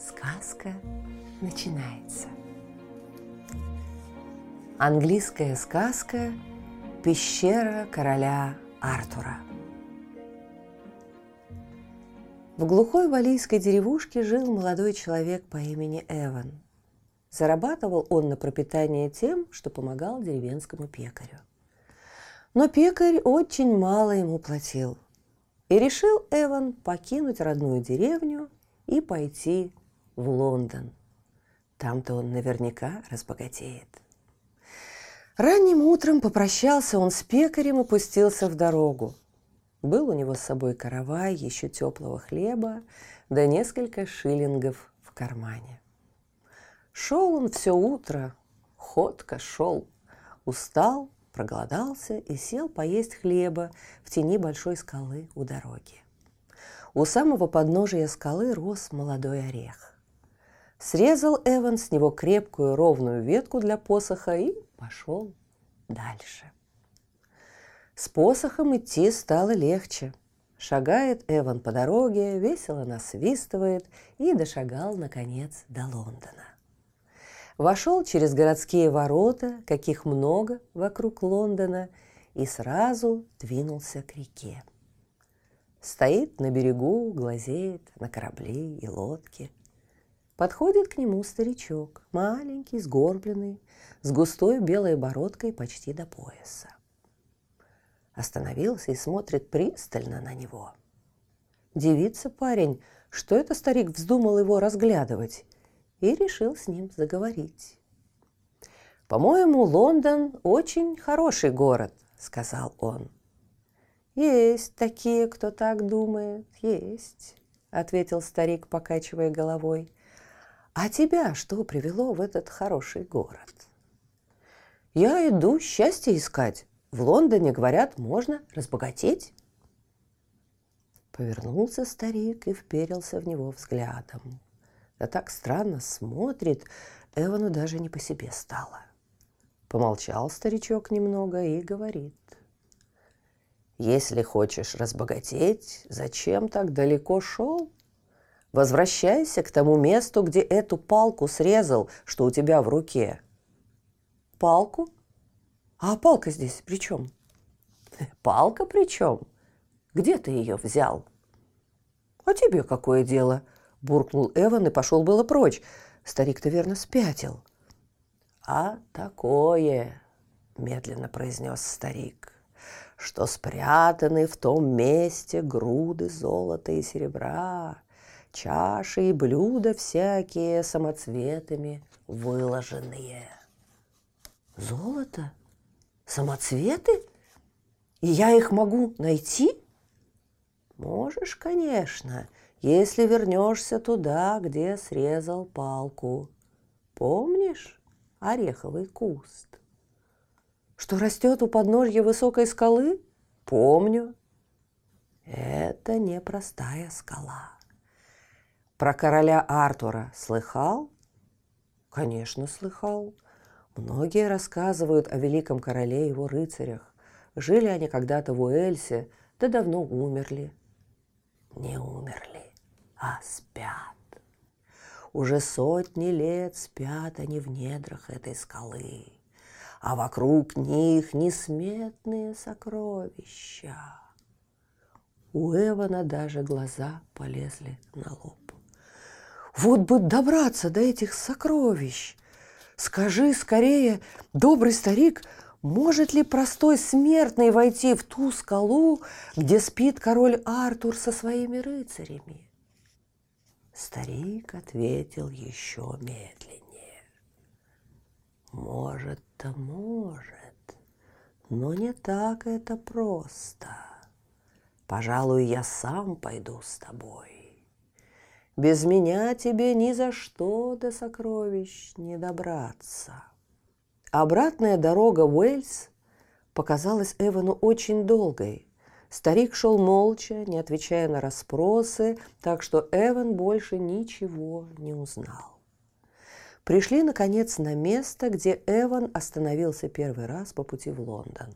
Сказка начинается. Английская сказка «Пещера короля Артура». В глухой валийской деревушке жил молодой человек по имени Эван. Зарабатывал он на пропитание тем, что помогал деревенскому пекарю. Но пекарь очень мало ему платил. И решил Эван покинуть родную деревню и пойти в Лондон – там-то он наверняка разбогатеет. Ранним утром попрощался он с пекарем и пустился в дорогу. Был у него с собой каравай, еще теплого хлеба, да несколько шиллингов в кармане. Шел он все утро, ходко шел, устал, проголодался и сел поесть хлеба в тени большой скалы у дороги. У самого подножия скалы рос молодой орех. Срезал Эван с него крепкую ровную ветку для посоха и пошел дальше. С посохом идти стало легче. Шагает Эван по дороге, весело насвистывает и дошагал, наконец, до Лондона. Вошел через городские ворота, каких много вокруг Лондона, и сразу двинулся к реке. Стоит на берегу, глазеет на корабли и лодки – Подходит к нему старичок, маленький, сгорбленный, с густой белой бородкой почти до пояса. Остановился и смотрит пристально на него. Дивится парень, что это старик вздумал его разглядывать, и решил с ним заговорить. «По-моему, Лондон очень хороший город», — сказал он. «Есть такие, кто так думает, есть», — ответил старик, покачивая головой. А тебя что привело в этот хороший город? Я иду счастье искать. В Лондоне, говорят, можно разбогатеть. Повернулся старик и вперился в него взглядом. Да так странно смотрит, Эвану даже не по себе стало. Помолчал старичок немного и говорит. «Если хочешь разбогатеть, зачем так далеко шел? Возвращайся к тому месту, где эту палку срезал, что у тебя в руке. Палку? А палка здесь при чем? Палка при чем? Где ты ее взял? А тебе какое дело? Буркнул Эван и пошел было прочь. Старик-то верно спятил. А такое, медленно произнес старик, что спрятаны в том месте груды золота и серебра, чаши и блюда всякие самоцветами выложенные. Золото? Самоцветы? И я их могу найти? Можешь, конечно, если вернешься туда, где срезал палку. Помнишь ореховый куст? Что растет у подножья высокой скалы? Помню. Это непростая скала. Про короля Артура слыхал? Конечно, слыхал. Многие рассказывают о великом короле и его рыцарях. Жили они когда-то в Уэльсе, да давно умерли. Не умерли, а спят. Уже сотни лет спят они в недрах этой скалы, а вокруг них несметные сокровища. У Эвана даже глаза полезли на лоб. Вот бы добраться до этих сокровищ. Скажи скорее, добрый старик, может ли простой смертный войти в ту скалу, где спит король Артур со своими рыцарями? Старик ответил еще медленнее. Может-то может, но не так это просто. Пожалуй, я сам пойду с тобой. Без меня тебе ни за что до сокровищ не добраться. Обратная дорога в Уэльс показалась Эвану очень долгой. Старик шел молча, не отвечая на расспросы, так что Эван больше ничего не узнал. Пришли, наконец, на место, где Эван остановился первый раз по пути в Лондон.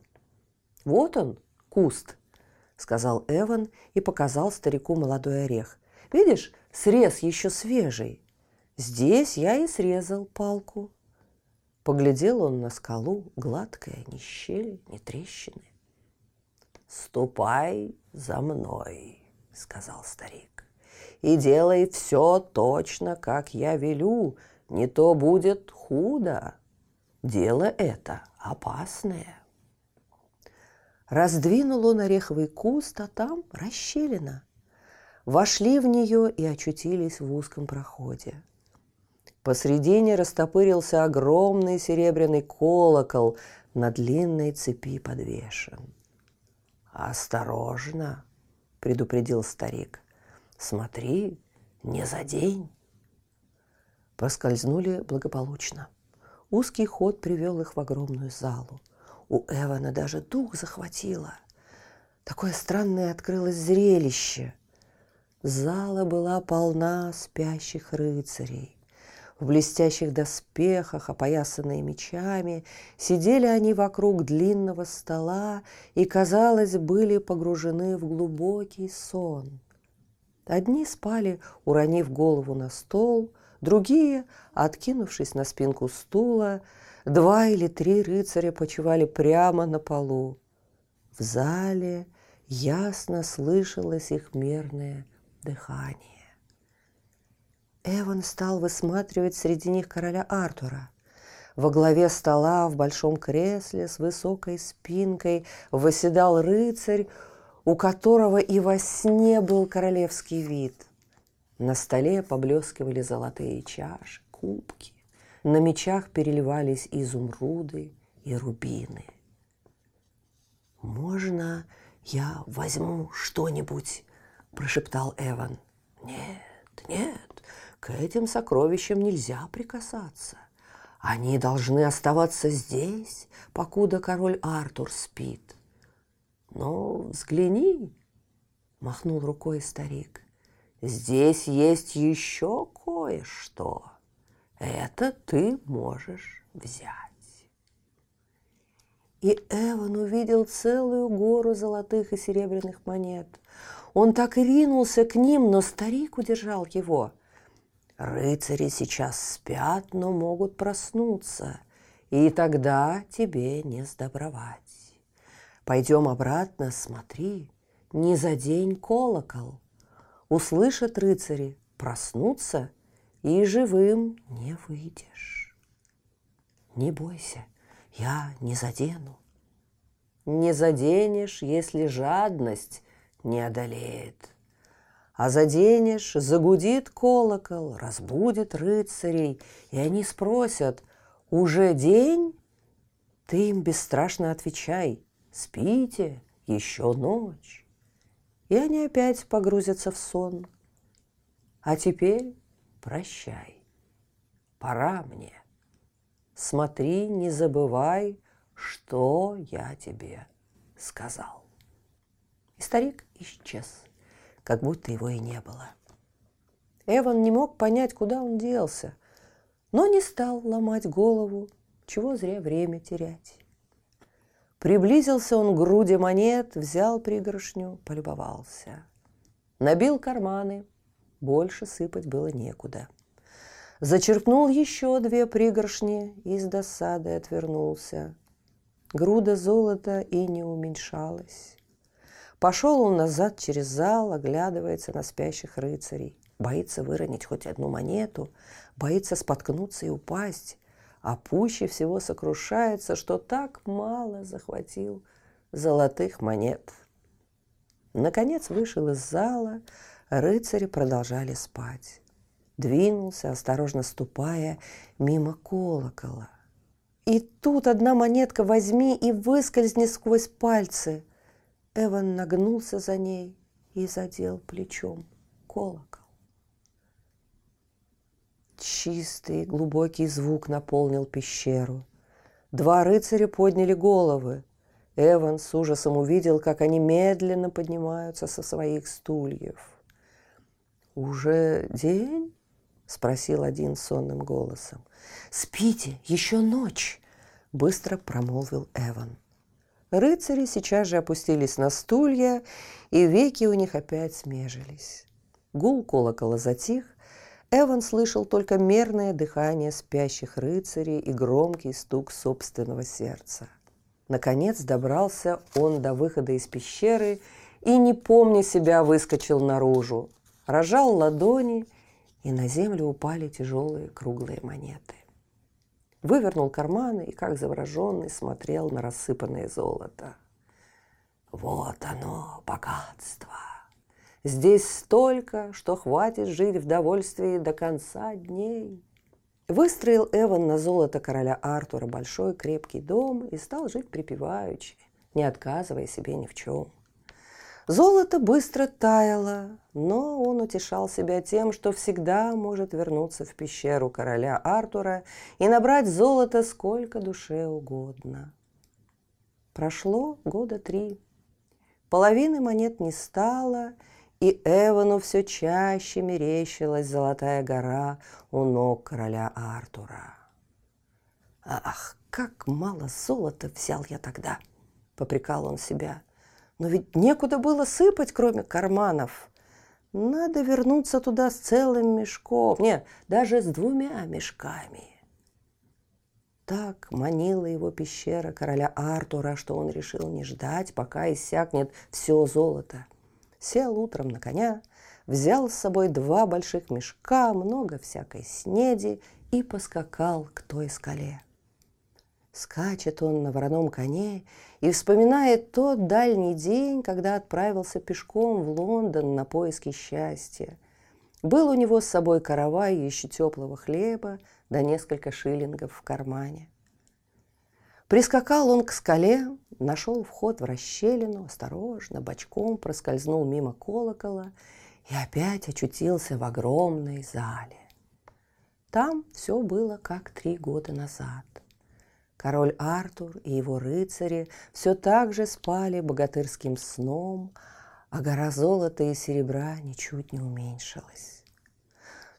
«Вот он, куст», — сказал Эван и показал старику молодой орех. «Видишь, срез еще свежий. Здесь я и срезал палку». Поглядел он на скалу, гладкая, ни щели, ни трещины. «Ступай за мной», — сказал старик, — «и делай все точно, как я велю, не то будет худо. Дело это опасное». Раздвинул он ореховый куст, а там расщелина. Вошли в нее и очутились в узком проходе. Посредине растопырился огромный серебряный колокол на длинной цепи подвешен. «Осторожно!» — предупредил старик. «Смотри, не задень!» Проскользнули благополучно. Узкий ход привел их в огромную залу. У Эвана даже дух захватило. Такое странное открылось зрелище. Зала была полна спящих рыцарей. В блестящих доспехах, опоясанные мечами, сидели они вокруг длинного стола и, казалось, были погружены в глубокий сон. Одни спали, уронив голову на стол, другие, откинувшись на спинку стула, два или три рыцаря почивали прямо на полу. В зале ясно слышалось их мерное дыхание. Эван стал высматривать среди них короля Артура. Во главе стола в большом кресле с высокой спинкой восседал рыцарь, у которого и во сне был королевский вид. На столе поблескивали золотые чаши, кубки. На мечах переливались изумруды и рубины. «Можно я возьму что-нибудь?» – прошептал Эван. «Нет, нет, к этим сокровищам нельзя прикасаться. Они должны оставаться здесь, покуда король Артур спит. Но взгляни, махнул рукой старик. Здесь есть еще кое-что. Это ты можешь взять. И Эван увидел целую гору золотых и серебряных монет. Он так и ринулся к ним, но старик удержал его – Рыцари сейчас спят, но могут проснуться, и тогда тебе не сдобровать. Пойдем обратно, смотри, не за день колокол. Услышат рыцари, проснутся, и живым не выйдешь. Не бойся, я не задену. Не заденешь, если жадность не одолеет – а заденешь, загудит колокол, разбудит рыцарей, и они спросят, уже день? Ты им бесстрашно отвечай, спите, еще ночь. И они опять погрузятся в сон. А теперь прощай, пора мне. Смотри, не забывай, что я тебе сказал. Старик исчез как будто его и не было. Эван не мог понять, куда он делся, но не стал ломать голову, чего зря время терять. Приблизился он к груди монет, взял пригоршню, полюбовался. Набил карманы, больше сыпать было некуда. Зачерпнул еще две пригоршни и с досадой отвернулся. Груда золота и не уменьшалась. Пошел он назад через зал, оглядывается на спящих рыцарей. Боится выронить хоть одну монету, боится споткнуться и упасть, а пуще всего сокрушается, что так мало захватил золотых монет. Наконец вышел из зала, рыцари продолжали спать. Двинулся, осторожно ступая, мимо колокола. И тут одна монетка возьми и выскользни сквозь пальцы – Эван нагнулся за ней и задел плечом колокол. Чистый глубокий звук наполнил пещеру. Два рыцаря подняли головы. Эван с ужасом увидел, как они медленно поднимаются со своих стульев. «Уже день?» – спросил один сонным голосом. «Спите, еще ночь!» – быстро промолвил Эван. Рыцари сейчас же опустились на стулья, и веки у них опять смежились. Гул колокола затих, Эван слышал только мерное дыхание спящих рыцарей и громкий стук собственного сердца. Наконец добрался он до выхода из пещеры и, не помня себя, выскочил наружу. Рожал ладони, и на землю упали тяжелые круглые монеты. Вывернул карманы и, как завороженный, смотрел на рассыпанное золото. Вот оно, богатство! Здесь столько, что хватит жить в довольстве до конца дней. Выстроил Эван на золото короля Артура большой крепкий дом и стал жить припеваючи, не отказывая себе ни в чем. Золото быстро таяло, но он утешал себя тем, что всегда может вернуться в пещеру короля Артура и набрать золото сколько душе угодно. Прошло года три. Половины монет не стало – и Эвану все чаще мерещилась золотая гора у ног короля Артура. «Ах, как мало золота взял я тогда!» — попрекал он себя. «Но ведь некуда было сыпать, кроме карманов. Надо вернуться туда с целым мешком, нет, даже с двумя мешками». Так манила его пещера короля Артура, что он решил не ждать, пока иссякнет все золото сел утром на коня, взял с собой два больших мешка, много всякой снеди и поскакал к той скале. Скачет он на вороном коне и вспоминает тот дальний день, когда отправился пешком в Лондон на поиски счастья. Был у него с собой каравай еще теплого хлеба, да несколько шиллингов в кармане. Прискакал он к скале, нашел вход в расщелину, осторожно, бочком проскользнул мимо колокола и опять очутился в огромной зале. Там все было как три года назад. Король Артур и его рыцари все так же спали богатырским сном, а гора золота и серебра ничуть не уменьшилась.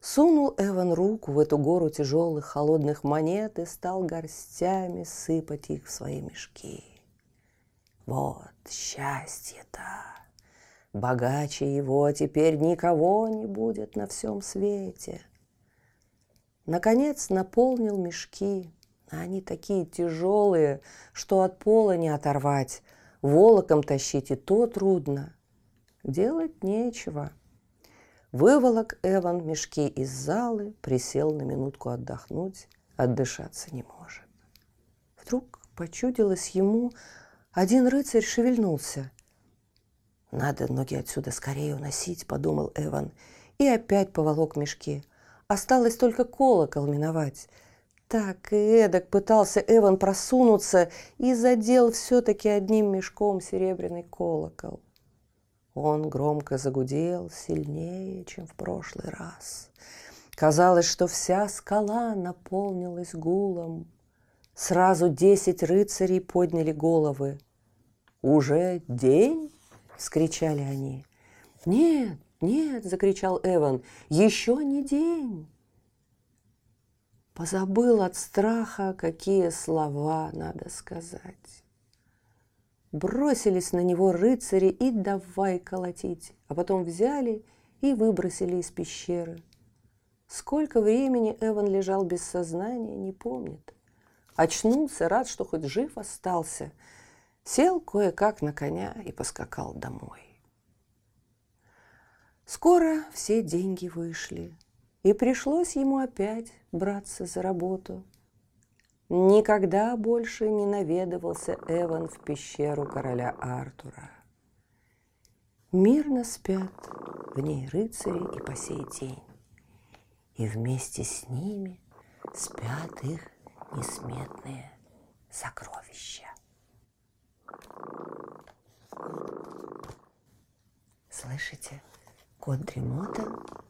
Сунул Эван руку в эту гору тяжелых холодных монет и стал горстями сыпать их в свои мешки. Вот счастье-то! Богаче его теперь никого не будет на всем свете. Наконец наполнил мешки. Они такие тяжелые, что от пола не оторвать. Волоком тащить и то трудно. Делать нечего – Выволок Эван мешки из залы, присел на минутку отдохнуть, отдышаться не может. Вдруг почудилось ему, один рыцарь шевельнулся. «Надо ноги отсюда скорее уносить», — подумал Эван, и опять поволок мешки. Осталось только колокол миновать. Так и эдак пытался Эван просунуться и задел все-таки одним мешком серебряный колокол. Он громко загудел сильнее, чем в прошлый раз. Казалось, что вся скала наполнилась гулом. Сразу десять рыцарей подняли головы. «Уже день?» — скричали они. «Нет, нет!» — закричал Эван. «Еще не день!» Позабыл от страха, какие слова надо сказать. Бросились на него рыцари и давай колотить, а потом взяли и выбросили из пещеры. Сколько времени Эван лежал без сознания, не помнит. Очнулся, рад, что хоть жив остался. Сел кое-как на коня и поскакал домой. Скоро все деньги вышли, и пришлось ему опять браться за работу – Никогда больше не наведывался Эван в пещеру короля Артура. Мирно спят в ней рыцари и по сей день, и вместе с ними спят их несметные сокровища. Слышите, кот Дремота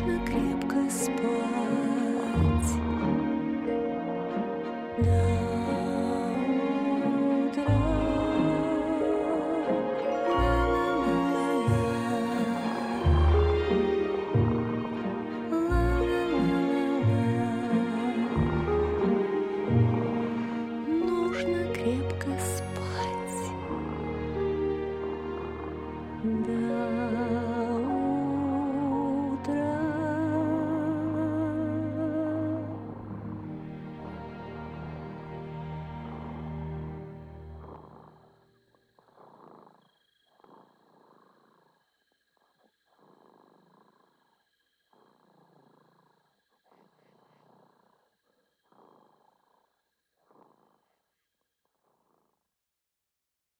нужно крепко спать.